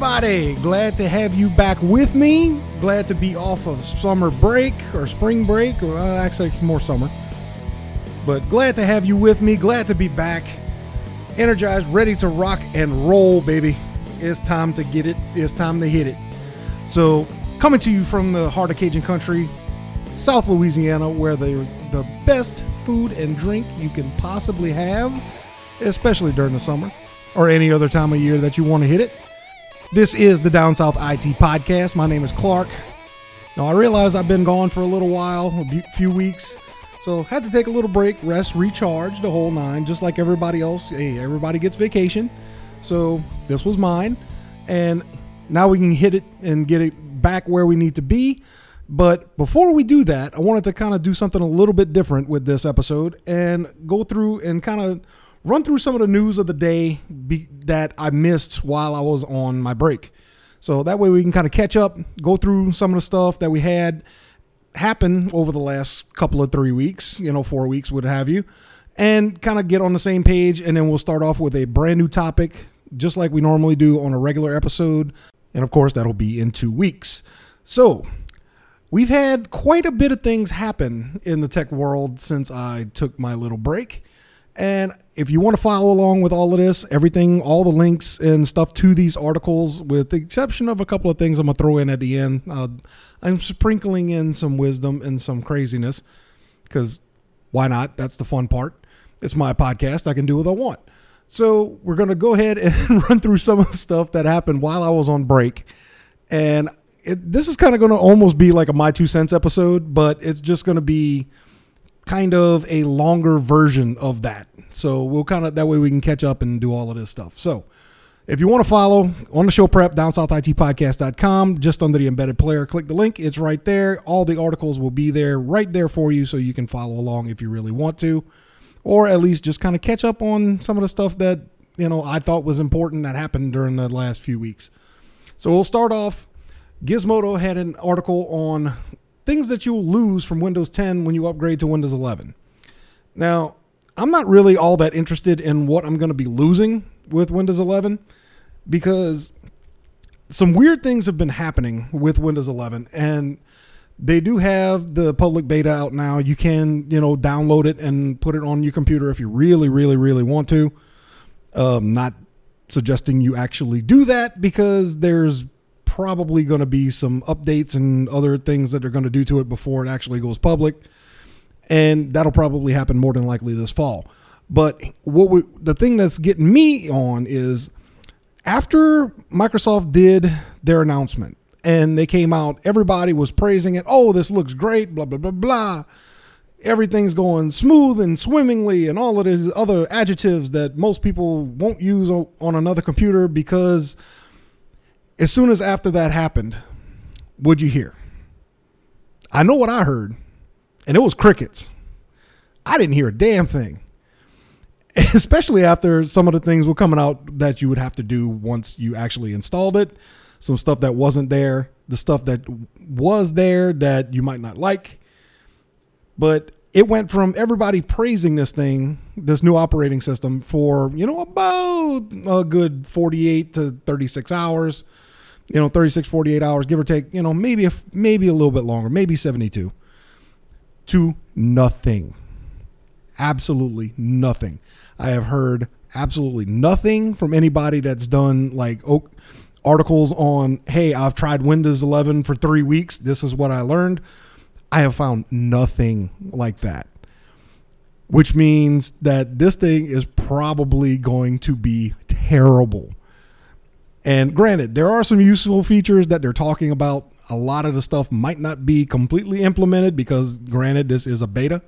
everybody. Glad to have you back with me. Glad to be off of summer break or spring break, or uh, actually more summer. But glad to have you with me. Glad to be back. Energized, ready to rock and roll, baby. It's time to get it. It's time to hit it. So, coming to you from the heart of Cajun country, South Louisiana, where the the best food and drink you can possibly have, especially during the summer or any other time of year that you want to hit it. This is the Down South IT podcast. My name is Clark. Now, I realize I've been gone for a little while, a few weeks, so had to take a little break, rest, recharge, the whole nine, just like everybody else. Hey, everybody gets vacation, so this was mine, and now we can hit it and get it back where we need to be. But before we do that, I wanted to kind of do something a little bit different with this episode and go through and kind of run through some of the news of the day be, that I missed while I was on my break. So that way we can kind of catch up, go through some of the stuff that we had happen over the last couple of three weeks, you know, four weeks, what have you, and kind of get on the same page. And then we'll start off with a brand new topic, just like we normally do on a regular episode. And of course, that'll be in two weeks. So, We've had quite a bit of things happen in the tech world since I took my little break. And if you want to follow along with all of this, everything, all the links and stuff to these articles, with the exception of a couple of things I'm going to throw in at the end, uh, I'm sprinkling in some wisdom and some craziness because why not? That's the fun part. It's my podcast. I can do what I want. So we're going to go ahead and run through some of the stuff that happened while I was on break. And it, this is kind of going to almost be like a my two cents episode, but it's just going to be kind of a longer version of that. So we'll kind of that way we can catch up and do all of this stuff. So if you want to follow on the show prep, downsouthitpodcast.com, just under the embedded player, click the link. It's right there. All the articles will be there right there for you so you can follow along if you really want to. Or at least just kind of catch up on some of the stuff that, you know, I thought was important that happened during the last few weeks. So we'll start off Gizmodo had an article on things that you'll lose from Windows 10 when you upgrade to Windows 11. Now, I'm not really all that interested in what I'm going to be losing with Windows 11 because some weird things have been happening with Windows 11 and they do have the public beta out now. You can, you know, download it and put it on your computer if you really, really, really want to. Um, not suggesting you actually do that because there's probably going to be some updates and other things that they're going to do to it before it actually goes public. And that'll probably happen more than likely this fall. But what we, the thing that's getting me on is after Microsoft did their announcement and they came out, everybody was praising it. Oh, this looks great, blah, blah, blah, blah. Everything's going smooth and swimmingly, and all of these other adjectives that most people won't use on another computer because as soon as after that happened, what'd you hear? I know what I heard, and it was crickets. I didn't hear a damn thing. Especially after some of the things were coming out that you would have to do once you actually installed it. Some stuff that wasn't there, the stuff that was there that you might not like. But it went from everybody praising this thing, this new operating system, for, you know, about a good 48 to 36 hours you know 36 48 hours give or take you know maybe a, maybe a little bit longer maybe 72 to nothing. Absolutely nothing. I have heard absolutely nothing from anybody that's done like articles on hey i've tried windows 11 for three weeks this is what i learned. I have found nothing like that. Which means that this thing is probably going to be terrible and granted, there are some useful features that they're talking about. A lot of the stuff might not be completely implemented because, granted, this is a beta.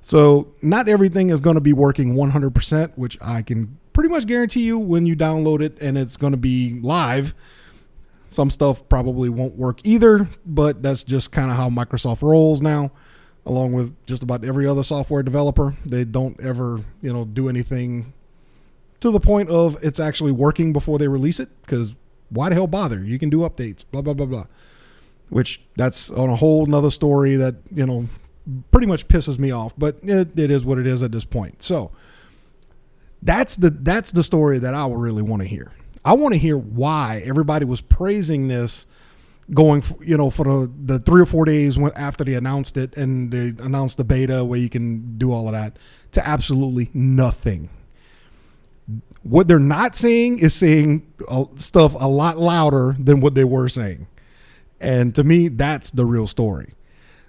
So, not everything is going to be working 100%, which I can pretty much guarantee you when you download it and it's going to be live. Some stuff probably won't work either, but that's just kind of how Microsoft rolls now, along with just about every other software developer. They don't ever, you know, do anything to the point of it's actually working before they release it because why the hell bother? You can do updates, blah, blah, blah, blah. Which that's on a whole nother story that, you know, pretty much pisses me off, but it, it is what it is at this point. So that's the that's the story that I would really want to hear. I want to hear why everybody was praising this going for, you know for the, the three or four days after they announced it and they announced the beta where you can do all of that to absolutely nothing what they're not saying is saying uh, stuff a lot louder than what they were saying and to me that's the real story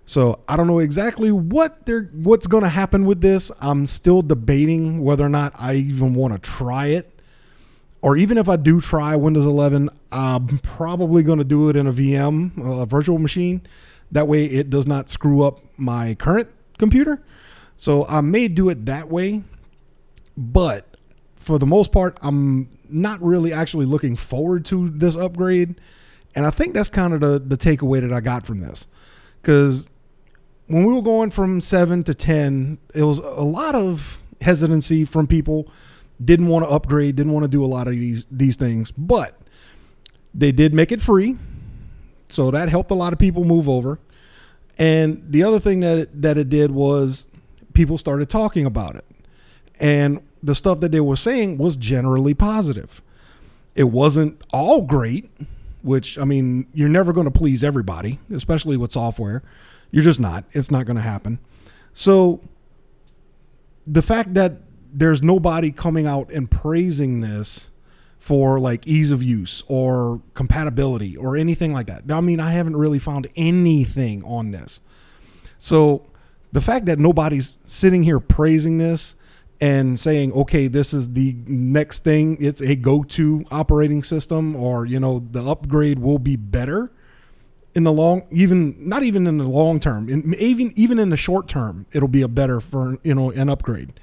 so i don't know exactly what they're what's going to happen with this i'm still debating whether or not i even want to try it or even if I do try Windows 11, I'm probably going to do it in a VM, a virtual machine. That way it does not screw up my current computer. So I may do it that way. But for the most part, I'm not really actually looking forward to this upgrade. And I think that's kind of the, the takeaway that I got from this. Because when we were going from 7 to 10, it was a lot of hesitancy from people didn't want to upgrade, didn't want to do a lot of these these things, but they did make it free. So that helped a lot of people move over. And the other thing that it, that it did was people started talking about it. And the stuff that they were saying was generally positive. It wasn't all great, which I mean, you're never going to please everybody, especially with software. You're just not. It's not going to happen. So the fact that there's nobody coming out and praising this for like ease of use or compatibility or anything like that. I mean, I haven't really found anything on this. So the fact that nobody's sitting here praising this and saying, okay, this is the next thing, it's a go to operating system, or, you know, the upgrade will be better in the long, even not even in the long term, in, even even in the short term, it'll be a better for you know an upgrade.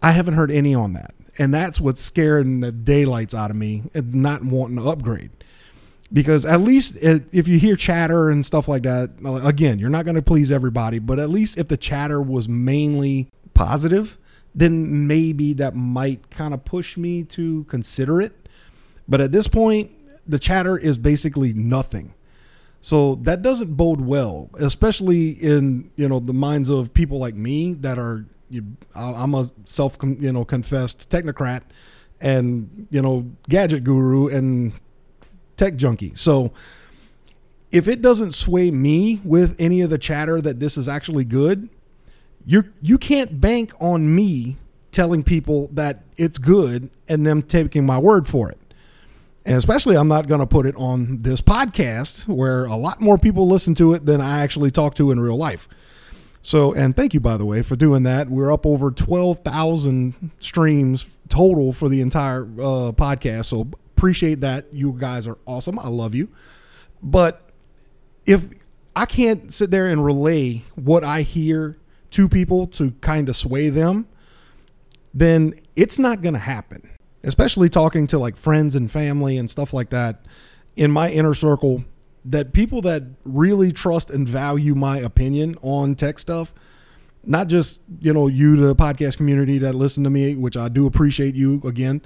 I haven't heard any on that. And that's what's scaring the daylights out of me and not wanting to upgrade. Because at least if you hear chatter and stuff like that, uh, again, you're not going to please everybody, but at least if the chatter was mainly positive, then maybe that might kind of push me to consider it. But at this point, the chatter is basically nothing. So that doesn't bode well, especially in you know the minds of people like me that are you, I'm a self, you know, confessed technocrat and, you know, gadget guru and tech junkie. So if it doesn't sway me with any of the chatter that this is actually good, you're, you can't bank on me telling people that it's good and them taking my word for it. And especially, I'm not going to put it on this podcast where a lot more people listen to it than I actually talk to in real life. So, and thank you, by the way, for doing that. We're up over 12,000 streams total for the entire uh, podcast. So, appreciate that. You guys are awesome. I love you. But if I can't sit there and relay what I hear to people to kind of sway them, then it's not going to happen. Especially talking to like friends and family and stuff like that in my inner circle that people that really trust and value my opinion on tech stuff, not just, you know, you, the podcast community that listen to me, which I do appreciate you again,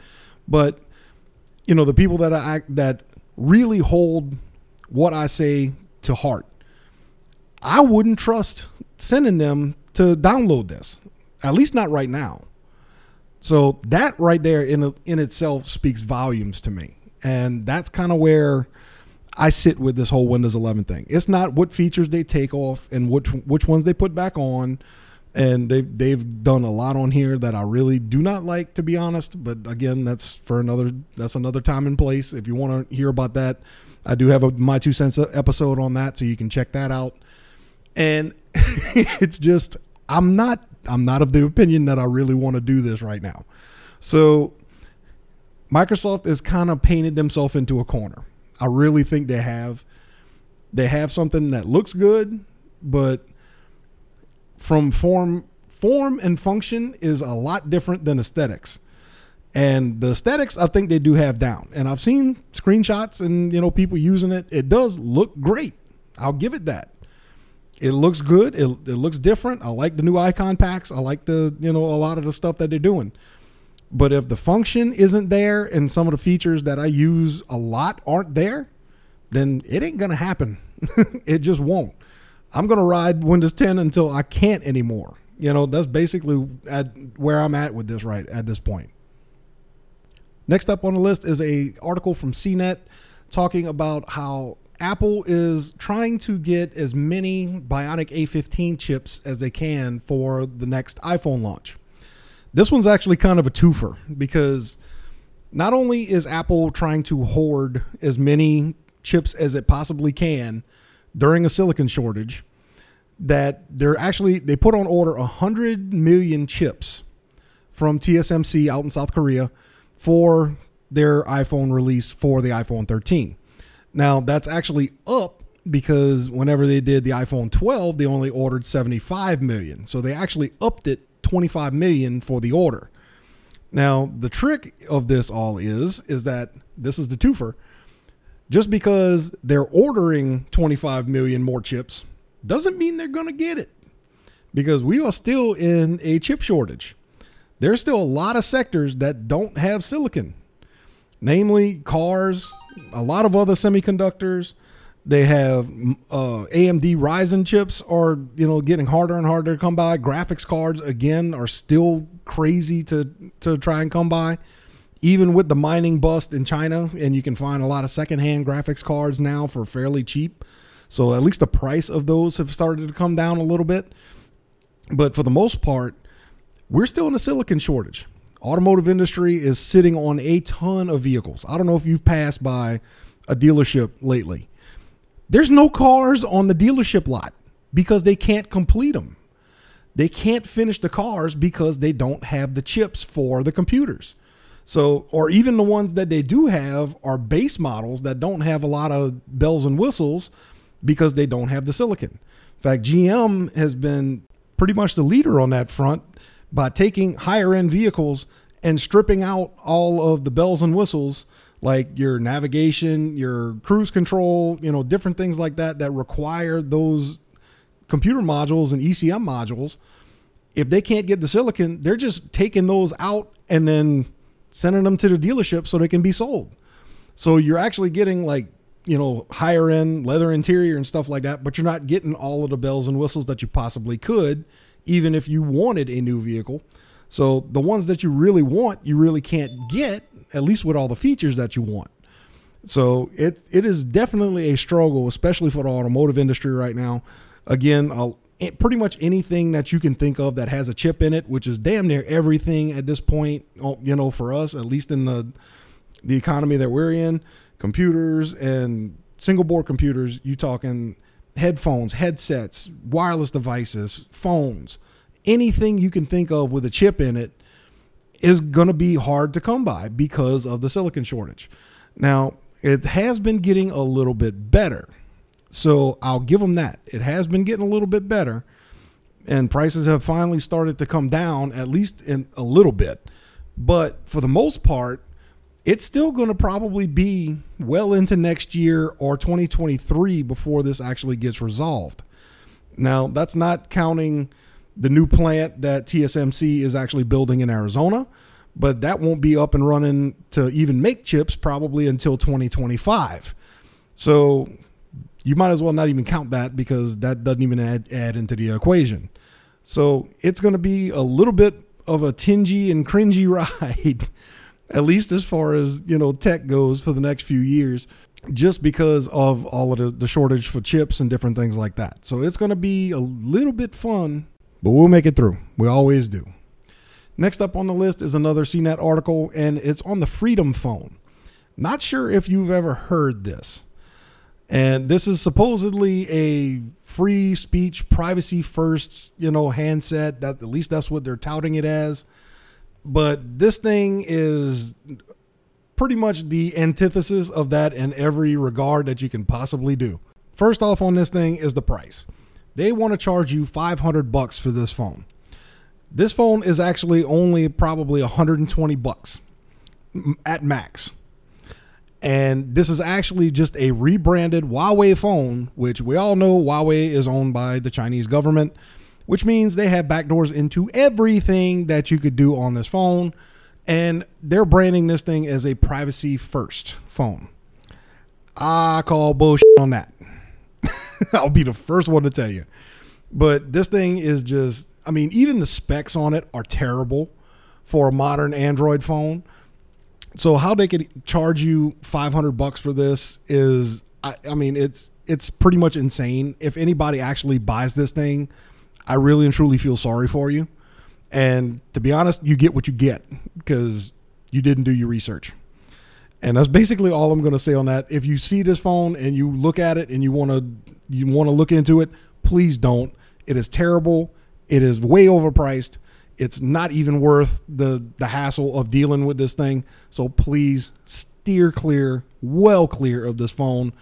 but, you know, the people that I that really hold what I say to heart, I wouldn't trust sending them to download this, at least not right now. So that right there in in itself speaks volumes to me, and that's kind of where I sit with this whole Windows 11 thing. It's not what features they take off and which which ones they put back on. And they've they've done a lot on here that I really do not like, to be honest. But again, that's for another that's another time and place. If you want to hear about that, I do have a my two cents episode on that, so you can check that out. And it's just I'm not I'm not of the opinion that I really want to do this right now. So Microsoft has kind of painted themselves into a corner. I really think they have. They have something that looks good, but from form form and function is a lot different than aesthetics. And the aesthetics I think they do have down. And I've seen screenshots and you know people using it. It does look great. I'll give it that. It looks good. It, it looks different. I like the new icon packs. I like the, you know, a lot of the stuff that they're doing. But if the function isn't there and some of the features that I use a lot aren't there, then it ain't going to happen. it just won't. I'm going to ride Windows 10 until I can't anymore. You know, that's basically at where I'm at with this right at this point. Next up on the list is a article from CNET talking about how Apple is trying to get as many Bionic A15 chips as they can for the next iPhone launch. This one's actually kind of a twofer because not only is Apple trying to hoard as many chips as it possibly can during a silicon shortage, that they're actually they put on order 100 million chips from TSMC out in South Korea for their iPhone release for the iPhone 13. Now, that's actually up because whenever they did the iPhone 12, they only ordered 75 million. So they actually upped it 25 million for the order. Now, the trick of this all is is that this is the twofer. Just because they're ordering 25 million more chips doesn't mean they're going to get it. Because we are still in a chip shortage. There's still a lot of sectors that don't have silicon. Namely cars, a lot of other semiconductors, they have uh, AMD Ryzen chips are you know getting harder and harder to come by. Graphics cards again are still crazy to to try and come by, even with the mining bust in China. And you can find a lot of secondhand graphics cards now for fairly cheap. So at least the price of those have started to come down a little bit. But for the most part, we're still in a silicon shortage. Automotive industry is sitting on a ton of vehicles. I don't know if you've passed by a dealership lately there's no cars on the dealership lot because they can't complete them. They can't finish the cars because they don't have the chips for the computers. So, or even the ones that they do have are base models that don't have a lot of bells and whistles because they don't have the silicon. In fact, GM has been pretty much the leader on that front by taking higher end vehicles and stripping out all of the bells and whistles like your navigation, your cruise control, you know, different things like that that require those computer modules and ECM modules. If they can't get the silicon, they're just taking those out and then sending them to the dealership so they can be sold. So you're actually getting like, you know, higher end leather interior and stuff like that, but you're not getting all of the bells and whistles that you possibly could, even if you wanted a new vehicle. So the ones that you really want, you really can't get at least with all the features that you want. So it it is definitely a struggle, especially for the automotive industry right now. Again, I'll, pretty much anything that you can think of that has a chip in it, which is damn near everything at this point. Oh, you know, for us, at least in the the economy that we're in, computers and single board computers. You talking headphones, headsets, wireless devices, phones, anything you can think of with a chip in it is going to be hard to come by because of the silicon shortage. Now, it has been getting a little bit better. So I'll give them that. It has been getting a little bit better, and prices have finally started to come down, at least in a little bit. But for the most part, it's still going to probably be well into next year or 2023 before this actually gets resolved. Now, that's not counting the new plant that TSMC is actually building in Arizona, but that won't be up and running to even make chips probably until 2025. So you might as well not even count that because that doesn't even add, add into the equation. So it's going to be a little bit of a tingy and cringy ride, at least as far as you know tech goes for the next few years, just because of all of the, the shortage for chips and different things like that. So it's going to be a little bit fun but we'll make it through. We always do. Next up on the list is another CNET article, and it's on the Freedom Phone. Not sure if you've ever heard this. And this is supposedly a free speech, privacy first, you know, handset. That at least that's what they're touting it as. But this thing is pretty much the antithesis of that in every regard that you can possibly do. First off on this thing is the price. They want to charge you 500 bucks for this phone. This phone is actually only probably 120 bucks at max. And this is actually just a rebranded Huawei phone, which we all know Huawei is owned by the Chinese government, which means they have backdoors into everything that you could do on this phone. And they're branding this thing as a privacy first phone. I call bullshit on that. I'll be the first one to tell you. But this thing is just, I mean, even the specs on it are terrible for a modern Android phone. So how they could charge you 500 bucks for this is, I, I mean, it's it's pretty much insane. If anybody actually buys this thing, I really and truly feel sorry for you. And to be honest, you get what you get because you didn't do your research. And that's basically all I'm going to say on that. If you see this phone and you look at it and you want to you want to look into it, please don't. It is terrible. It is way overpriced. It's not even worth the the hassle of dealing with this thing. So please steer clear, well clear of this phone.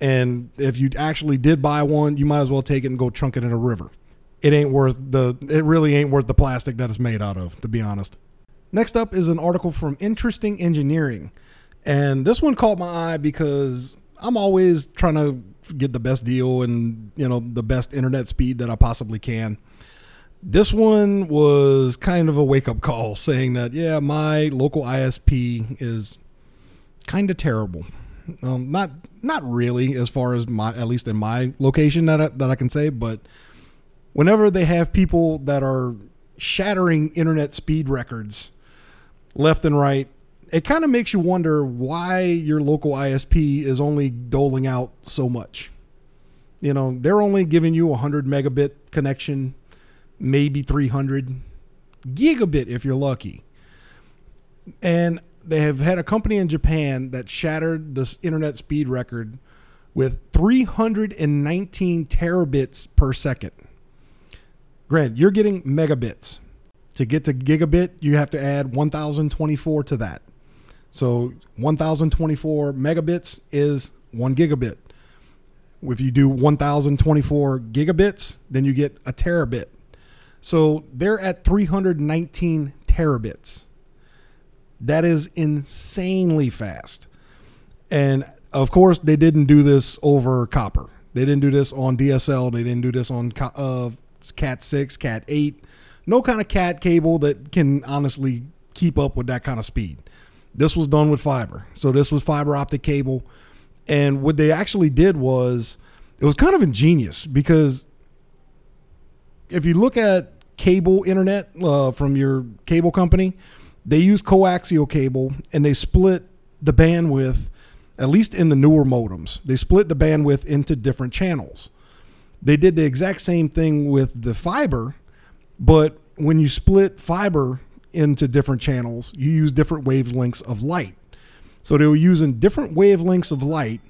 And if you actually did buy one, you might as well take it and go chunk it in a river. It ain't worth the it really ain't worth the plastic that it's made out of, to be honest. Next up is an article from Interesting Engineering. And this one caught my eye because I'm always trying to get the best deal and, you know, the best internet speed that I possibly can. This one was kind of a wake up call saying that, yeah, my local ISP is kind of terrible. Um, not not really as far as my at least in my location that I, that I can say, but whenever they have people that are shattering internet speed records left and right, it kind of makes you wonder why your local ISP is only doling out so much. You know, they're only giving you a 100 megabit connection, maybe 300 gigabit if you're lucky. And they have had a company in Japan that shattered this internet speed record with 319 terabits per second. Grant, you're getting megabits. To get to gigabit, you have to add 1024 to that. So 1024 megabits is one gigabit. If you do 1024 gigabits, then you get a terabit. So they're at 319 terabits. That is insanely fast. And of course, they didn't do this over copper. They didn't do this on DSL. They didn't do this on uh, Cat 6, Cat 8. No kind of Cat cable that can honestly keep up with that kind of speed. This was done with fiber. So this was fiber optic cable. And what they actually did was it was kind of ingenious because if you look at cable internet uh, from your cable company, they use coaxial cable and they split the bandwidth, at least in the newer modems, they split the bandwidth into different channels. They did the exact same thing with the fiber, but when you split fiber into different channels, you use different wavelengths of light. So they were using different wavelengths of light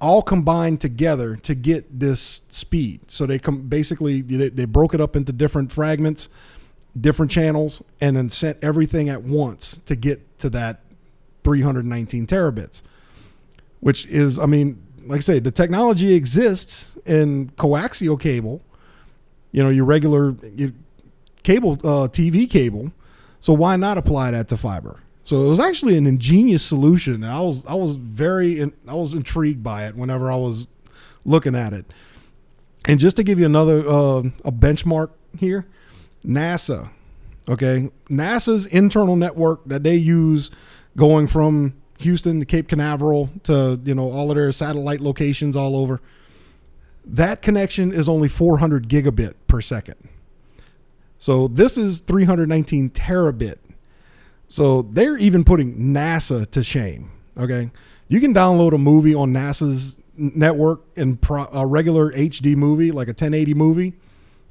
all combined together to get this speed. So they come basically they broke it up into different fragments, different channels, and then sent everything at once to get to that 319 terabits. Which is, I mean, like I say, the technology exists in coaxial cable. You know, your regular your cable uh, TV cable. So why not apply that to fiber? So it was actually an ingenious solution. And I was I was very I was intrigued by it whenever I was looking at it. And just to give you another uh, a benchmark here, NASA, okay, NASA's internal network that they use going from Houston to Cape Canaveral to you know all of their satellite locations all over. That connection is only 400 gigabit per second. So this is 319 terabit so they're even putting NASA to shame. Okay. You can download a movie on NASA's network in pro- a regular HD movie, like a 1080 movie,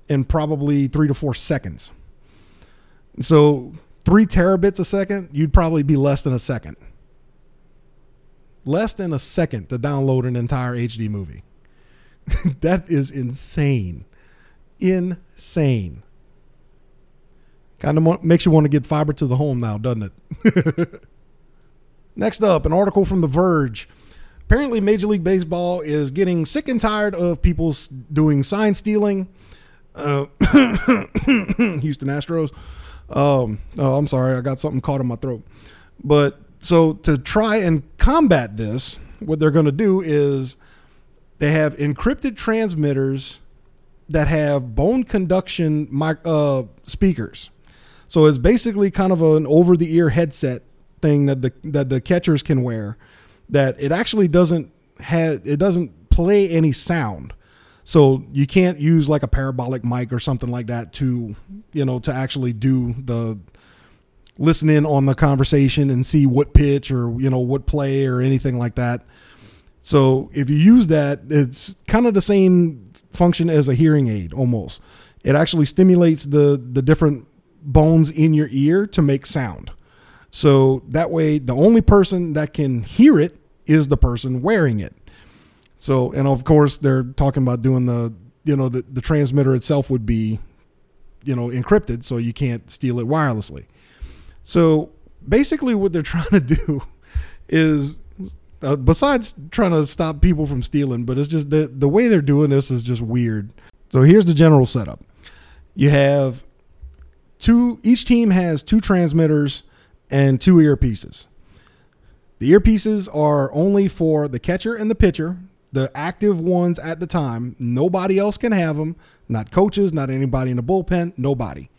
in probably three to four seconds. So three terabits a second, you'd probably be less than a second. Less than a second to download an entire HD movie. that is insane. Insane. Kind of makes you want to get fiber to the home now, doesn't it? Next up, an article from The Verge. Apparently, Major League Baseball is getting sick and tired of people doing sign stealing. Uh, Houston Astros. Um, oh, I'm sorry, I got something caught in my throat. But so to try and combat this, what they're going to do is they have encrypted transmitters that have bone conduction mic- uh, speakers. So it's basically kind of an over the ear headset thing that the that the catchers can wear that it actually doesn't have it doesn't play any sound. So you can't use like a parabolic mic or something like that to, you know, to actually do the listen in on the conversation and see what pitch or you know what play or anything like that. So if you use that, it's kind of the same function as a hearing aid almost. It actually stimulates the the different bones in your ear to make sound. So that way the only person that can hear it is the person wearing it. So and of course they're talking about doing the you know the, the transmitter itself would be you know encrypted so you can't steal it wirelessly. So basically what they're trying to do is uh, besides trying to stop people from stealing, but it's just the the way they're doing this is just weird. So here's the general setup. You have two each team has two transmitters and two earpieces. The earpieces are only for the catcher and the pitcher, the active ones at the time. Nobody else can have them, not coaches, not anybody in the bullpen, nobody.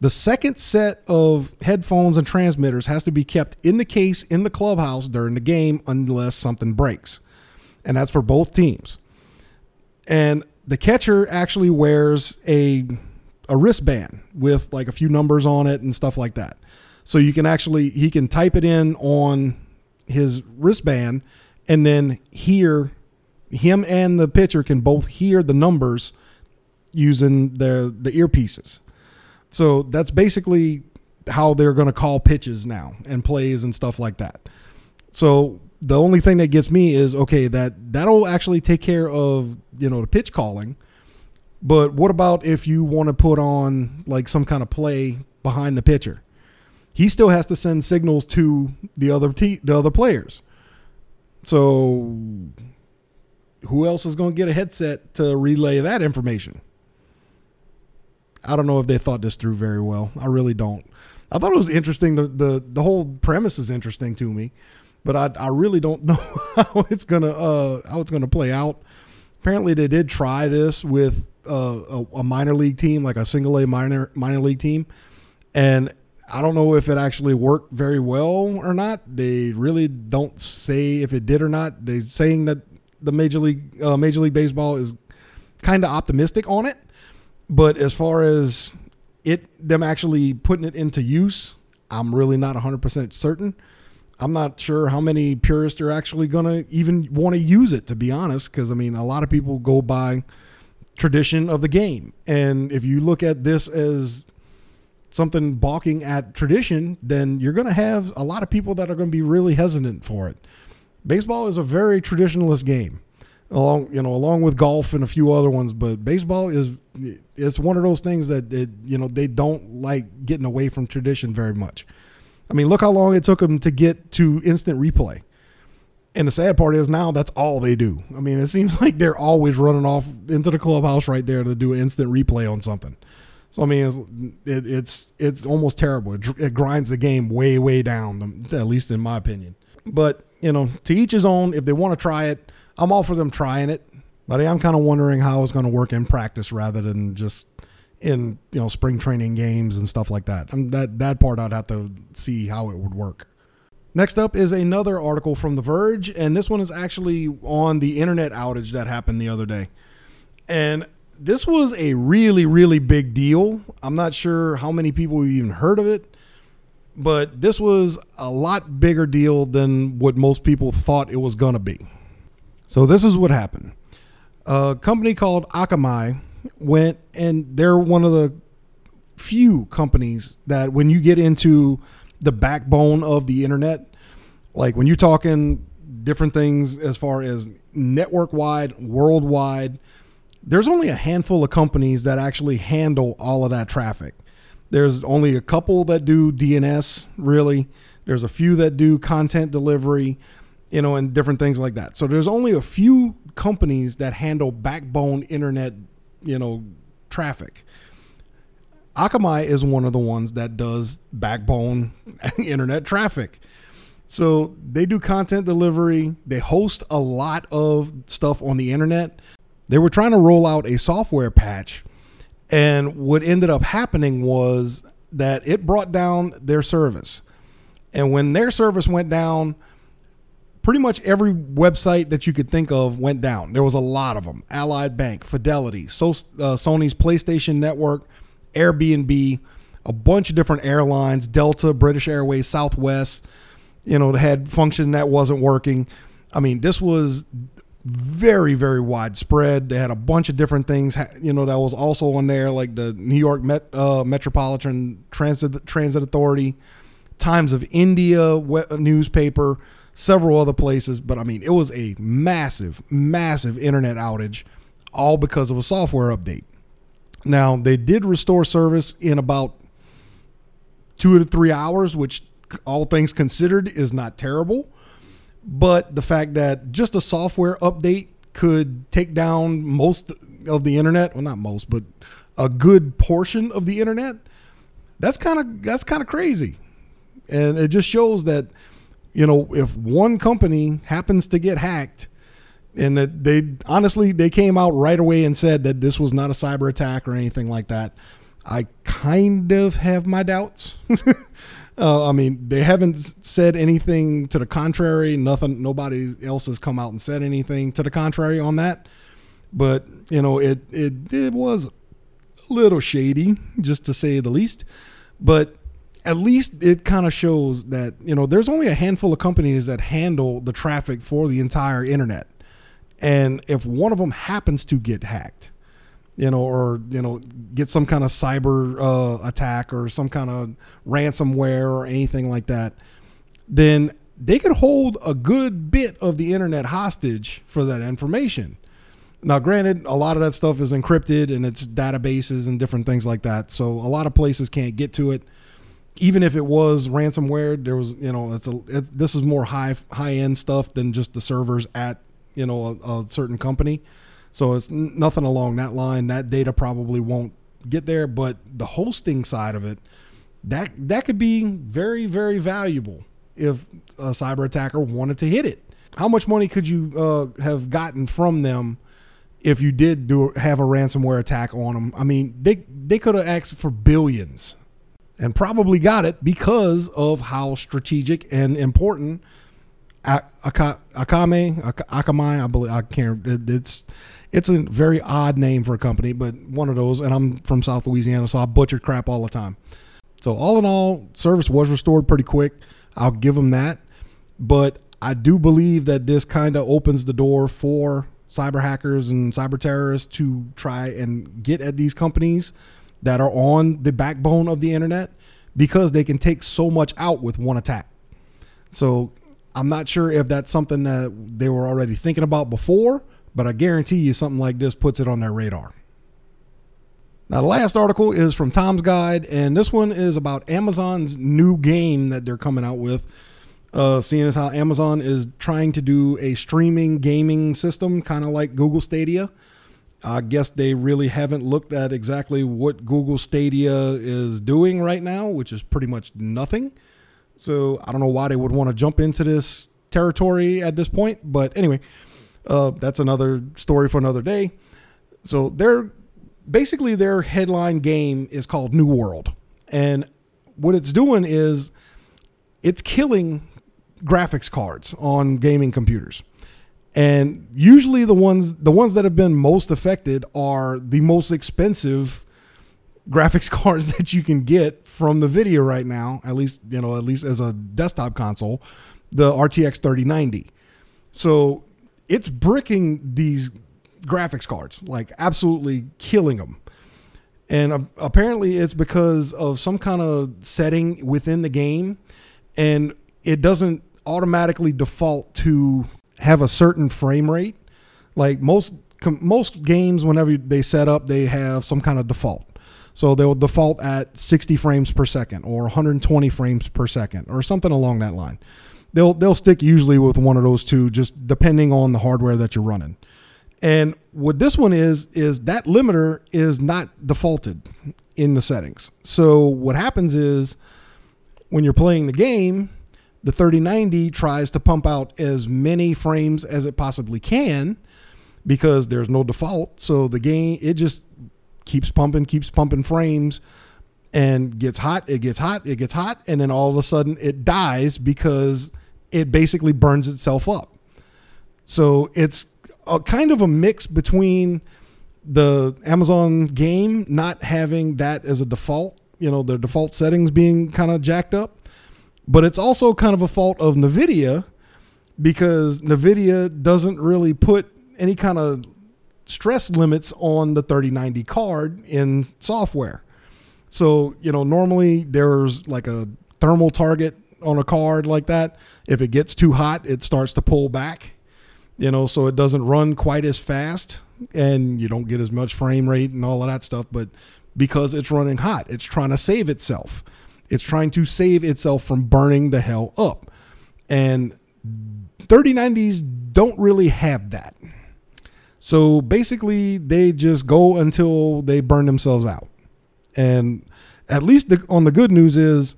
The second set of headphones and transmitters has to be kept in the case in the clubhouse during the game unless something breaks. And that's for both teams. And the catcher actually wears a a wristband with like a few numbers on it and stuff like that. So you can actually he can type it in on his wristband and then hear him and the pitcher can both hear the numbers using the the earpieces. So that's basically how they're going to call pitches now and plays and stuff like that. So the only thing that gets me is okay that that'll actually take care of you know the pitch calling. But what about if you want to put on like some kind of play behind the pitcher? He still has to send signals to the other te- the other players. So who else is going to get a headset to relay that information? I don't know if they thought this through very well. I really don't. I thought it was interesting. The the, the whole premise is interesting to me, but I, I really don't know how it's gonna uh, how it's gonna play out. Apparently, they did try this with uh, a, a minor league team, like a single A minor minor league team, and I don't know if it actually worked very well or not. They really don't say if it did or not. They're saying that the major league uh, Major League Baseball is kind of optimistic on it. But as far as it them actually putting it into use, I'm really not 100% certain. I'm not sure how many purists are actually going to even want to use it, to be honest, because I mean, a lot of people go by tradition of the game. And if you look at this as something balking at tradition, then you're going to have a lot of people that are going to be really hesitant for it. Baseball is a very traditionalist game along you know along with golf and a few other ones but baseball is it's one of those things that it, you know they don't like getting away from tradition very much. I mean look how long it took them to get to instant replay. And the sad part is now that's all they do. I mean it seems like they're always running off into the clubhouse right there to do an instant replay on something. So i mean it's it, it's, it's almost terrible. It, it grinds the game way way down um, at least in my opinion. But you know to each his own if they want to try it I'm all for them trying it, but I'm kind of wondering how it's going to work in practice rather than just in you know spring training games and stuff like that. I'm, that that part I'd have to see how it would work. Next up is another article from The Verge, and this one is actually on the internet outage that happened the other day. And this was a really, really big deal. I'm not sure how many people even heard of it, but this was a lot bigger deal than what most people thought it was going to be. So this is what happened. A company called Akamai went and they're one of the few companies that when you get into the backbone of the internet, like when you're talking different things as far as network wide, worldwide, there's only a handful of companies that actually handle all of that traffic. There's only a couple that do DNS, really. There's a few that do content delivery you know, and different things like that. So there's only a few companies that handle backbone internet, you know, traffic. Akamai is one of the ones that does backbone internet traffic. So they do content delivery, they host a lot of stuff on the internet. They were trying to roll out a software patch, and what ended up happening was that it brought down their service. And when their service went down, pretty much every website that you could think of went down. There was a lot of them. Allied Bank, Fidelity, so, uh, Sony's PlayStation Network, Airbnb, a bunch of different airlines, Delta, British Airways, Southwest, you know, had function that wasn't working. I mean, this was very very widespread they had a bunch of different things you know that was also on there like the new york Met, uh, metropolitan transit transit authority times of india newspaper several other places but i mean it was a massive massive internet outage all because of a software update now they did restore service in about two to three hours which all things considered is not terrible but the fact that just a software update could take down most of the internet, well not most, but a good portion of the internet, that's kind of that's kind of crazy. And it just shows that you know, if one company happens to get hacked and that they honestly they came out right away and said that this was not a cyber attack or anything like that. I kind of have my doubts. Uh, I mean, they haven't said anything to the contrary. Nothing. Nobody else has come out and said anything to the contrary on that. But you know, it it it was a little shady, just to say the least. But at least it kind of shows that you know there's only a handful of companies that handle the traffic for the entire internet, and if one of them happens to get hacked, you know, or you know, get some kind of cyber uh, attack or some kind of ransomware or anything like that, then they could hold a good bit of the internet hostage for that information. Now, granted, a lot of that stuff is encrypted and it's databases and different things like that. So a lot of places can't get to it. Even if it was ransomware, there was, you know, it's a, it's, this is more high high end stuff than just the servers at, you know, a, a certain company. So it's nothing along that line. That data probably won't get there, but the hosting side of it, that that could be very very valuable if a cyber attacker wanted to hit it. How much money could you uh, have gotten from them if you did do have a ransomware attack on them? I mean, they they could have asked for billions and probably got it because of how strategic and important Akame Akamai. I believe I can't. It's it's a very odd name for a company, but one of those. And I'm from South Louisiana, so I butcher crap all the time. So all in all, service was restored pretty quick. I'll give them that. But I do believe that this kind of opens the door for cyber hackers and cyber terrorists to try and get at these companies that are on the backbone of the internet because they can take so much out with one attack. So I'm not sure if that's something that they were already thinking about before but I guarantee you something like this puts it on their radar. Now, the last article is from Tom's Guide, and this one is about Amazon's new game that they're coming out with. Uh, seeing as how Amazon is trying to do a streaming gaming system, kind of like Google Stadia. I guess they really haven't looked at exactly what Google Stadia is doing right now, which is pretty much nothing. So I don't know why they would want to jump into this territory at this point. But anyway, uh, that's another story for another day. So their basically their headline game is called New World, and what it's doing is it's killing graphics cards on gaming computers. And usually the ones the ones that have been most affected are the most expensive graphics cards that you can get from Nvidia right now, at least, you know, at least as a desktop console, the RTX 3090. So it's bricking these graphics cards, like absolutely killing them. And apparently, it's because of some kind of setting within the game, and it doesn't automatically default to have a certain frame rate. Like most most games, whenever they set up, they have some kind of default. So they'll default at 60 frames per second or 120 frames per second or something along that line they'll they'll stick usually with one of those two, just depending on the hardware that you're running. And what this one is is that limiter is not defaulted in the settings. So what happens is when you're playing the game, the 3090 tries to pump out as many frames as it possibly can because there's no default. So the game it just keeps pumping, keeps pumping frames and gets hot, it gets hot, it gets hot, and then all of a sudden it dies because it basically burns itself up. So it's a kind of a mix between the Amazon game not having that as a default you know, the default settings being kind of jacked up. But it's also kind of a fault of NVIDIA because NVIDIA doesn't really put any kind of stress limits on the 3090 card in software. So, you know, normally there's like a thermal target on a card like that. If it gets too hot, it starts to pull back, you know, so it doesn't run quite as fast and you don't get as much frame rate and all of that stuff. But because it's running hot, it's trying to save itself. It's trying to save itself from burning the hell up. And 3090s don't really have that. So basically, they just go until they burn themselves out. And at least the, on the good news is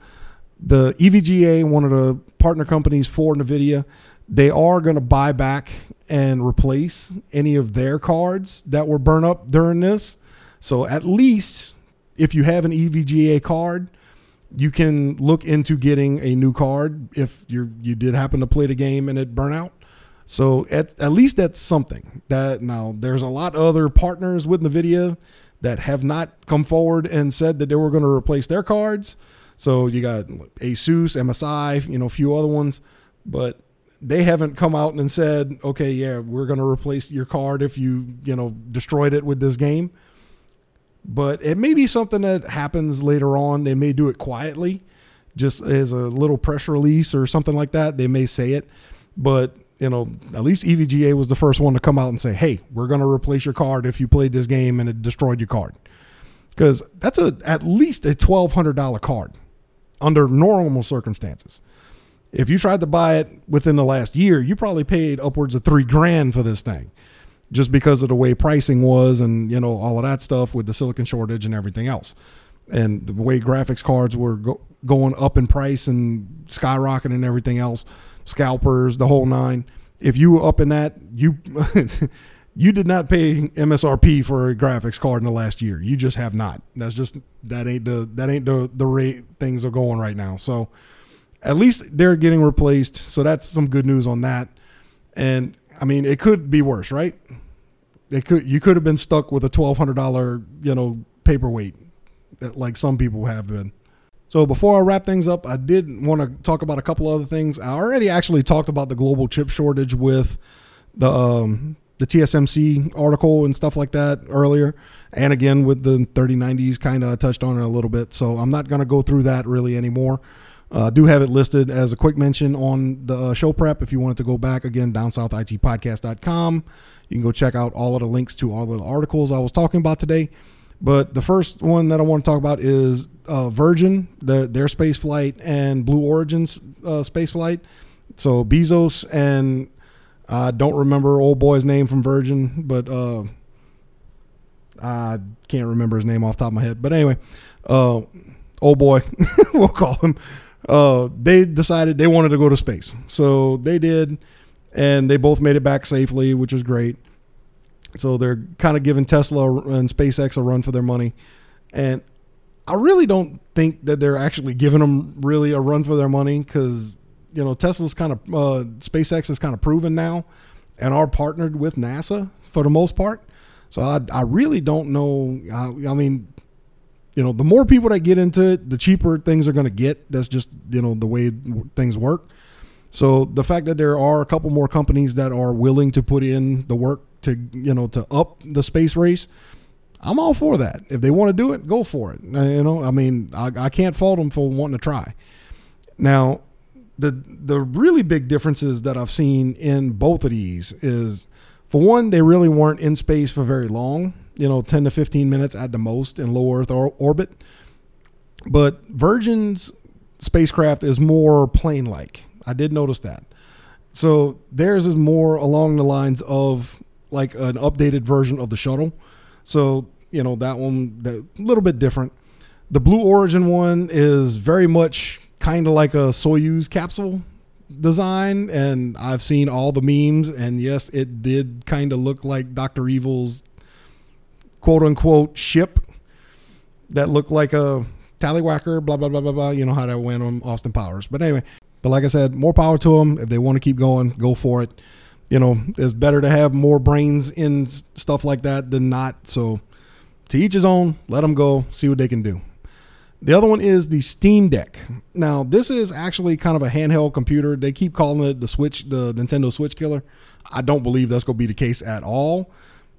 the EVGA, one of the partner companies for NVIDIA, they are going to buy back and replace any of their cards that were burned up during this. So at least if you have an EVGA card, you can look into getting a new card if you you did happen to play the game and it burn out. So at, at least that's something. That now there's a lot of other partners with Nvidia that have not come forward and said that they were going to replace their cards. So you got Asus, MSI, you know, a few other ones, but they haven't come out and said, okay, yeah, we're going to replace your card if you, you know, destroyed it with this game. But it may be something that happens later on. They may do it quietly, just as a little press release or something like that. They may say it, but you know, at least EVGA was the first one to come out and say, "Hey, we're going to replace your card if you played this game and it destroyed your card," because that's a at least a twelve hundred dollar card under normal circumstances. If you tried to buy it within the last year, you probably paid upwards of three grand for this thing just because of the way pricing was and you know all of that stuff with the silicon shortage and everything else. And the way graphics cards were go- going up in price and skyrocketing and everything else scalpers the whole nine. If you were up in that you you did not pay msrp for a graphics card in the last year. You just have not. That's just that ain't the that ain't the the rate things are going right now. So at least they're getting replaced. So that's some good news on that. And I mean, it could be worse, right? It could you could have been stuck with a twelve hundred dollar you know paperweight, like some people have been. So before I wrap things up, I did want to talk about a couple other things. I already actually talked about the global chip shortage with the um, the TSMC article and stuff like that earlier, and again with the 3090s, kind of touched on it a little bit. So I'm not going to go through that really anymore. Uh, do have it listed as a quick mention on the uh, show prep if you wanted to go back again down southitpodcast.com you can go check out all of the links to all of the articles i was talking about today. But the first one that i want to talk about is uh, virgin their, their space flight and blue origins uh, space flight. So bezos and i don't remember old boy's name from virgin but uh, i can't remember his name off the top of my head. But anyway old boy we'll call him uh, they decided they wanted to go to space. So they did, and they both made it back safely, which is great. So they're kind of giving Tesla and SpaceX a run for their money. And I really don't think that they're actually giving them really a run for their money because, you know, Tesla's kind of, uh, SpaceX is kind of proven now and are partnered with NASA for the most part. So I, I really don't know. I, I mean, you know, the more people that get into it, the cheaper things are going to get. That's just, you know, the way things work. So the fact that there are a couple more companies that are willing to put in the work to, you know, to up the space race, I'm all for that. If they want to do it, go for it. Uh, you know, I mean, I, I can't fault them for wanting to try. Now, the the really big differences that I've seen in both of these is, for one, they really weren't in space for very long you know, 10 to 15 minutes at the most in low Earth or- orbit. But Virgin's spacecraft is more plane like. I did notice that. So theirs is more along the lines of like an updated version of the shuttle. So, you know, that one a little bit different. The Blue Origin one is very much kind of like a Soyuz capsule design and I've seen all the memes and yes, it did kind of look like Dr. Evil's quote unquote ship that looked like a tallywhacker, blah, blah, blah, blah, blah. You know how that went on Austin Powers. But anyway, but like I said, more power to them. If they want to keep going, go for it. You know, it's better to have more brains in stuff like that than not. So to each his own, let them go, see what they can do. The other one is the Steam Deck. Now, this is actually kind of a handheld computer. They keep calling it the Switch, the Nintendo Switch killer. I don't believe that's going to be the case at all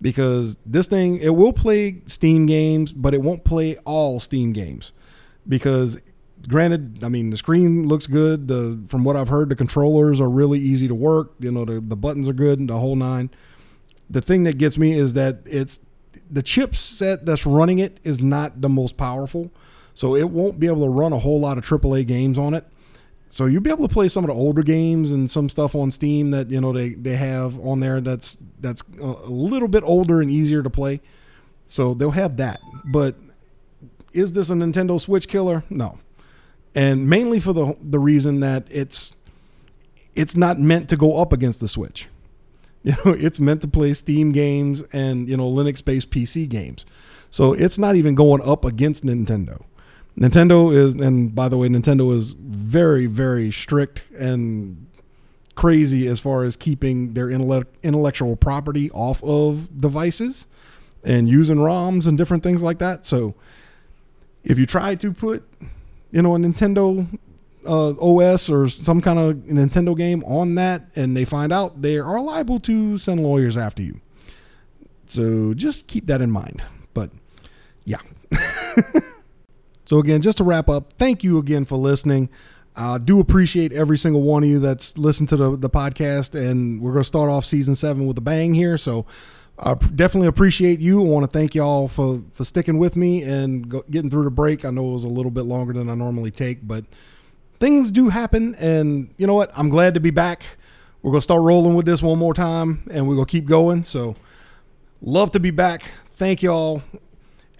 because this thing it will play Steam games, but it won't play all Steam games because granted, I mean the screen looks good. The from what I've heard, the controllers are really easy to work. You know, the, the buttons are good and the whole nine. The thing that gets me is that it's the chipset that's running it is not the most powerful, so it won't be able to run a whole lot of AAA games on it. So you'll be able to play some of the older games and some stuff on Steam that you know they, they have on there that's that's a little bit older and easier to play. So they'll have that. But is this a Nintendo Switch killer? No. And mainly for the the reason that it's it's not meant to go up against the Switch. You know, it's meant to play Steam games and you know Linux-based PC games. So it's not even going up against Nintendo. Nintendo is, and by the way, Nintendo is very, very strict and crazy as far as keeping their intellectual property off of devices and using ROMs and different things like that. So if you try to put, you know, a Nintendo uh, OS or some kind of Nintendo game on that and they find out, they are liable to send lawyers after you. So just keep that in mind. But yeah. So, again, just to wrap up, thank you again for listening. I uh, do appreciate every single one of you that's listened to the, the podcast, and we're going to start off season seven with a bang here. So, I definitely appreciate you. I want to thank y'all for, for sticking with me and go, getting through the break. I know it was a little bit longer than I normally take, but things do happen. And you know what? I'm glad to be back. We're going to start rolling with this one more time, and we're going to keep going. So, love to be back. Thank y'all.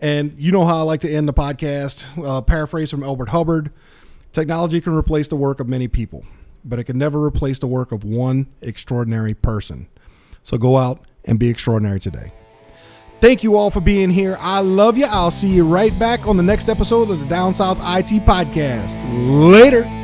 And you know how I like to end the podcast. Uh, paraphrase from Elbert Hubbard Technology can replace the work of many people, but it can never replace the work of one extraordinary person. So go out and be extraordinary today. Thank you all for being here. I love you. I'll see you right back on the next episode of the Down South IT Podcast. Later.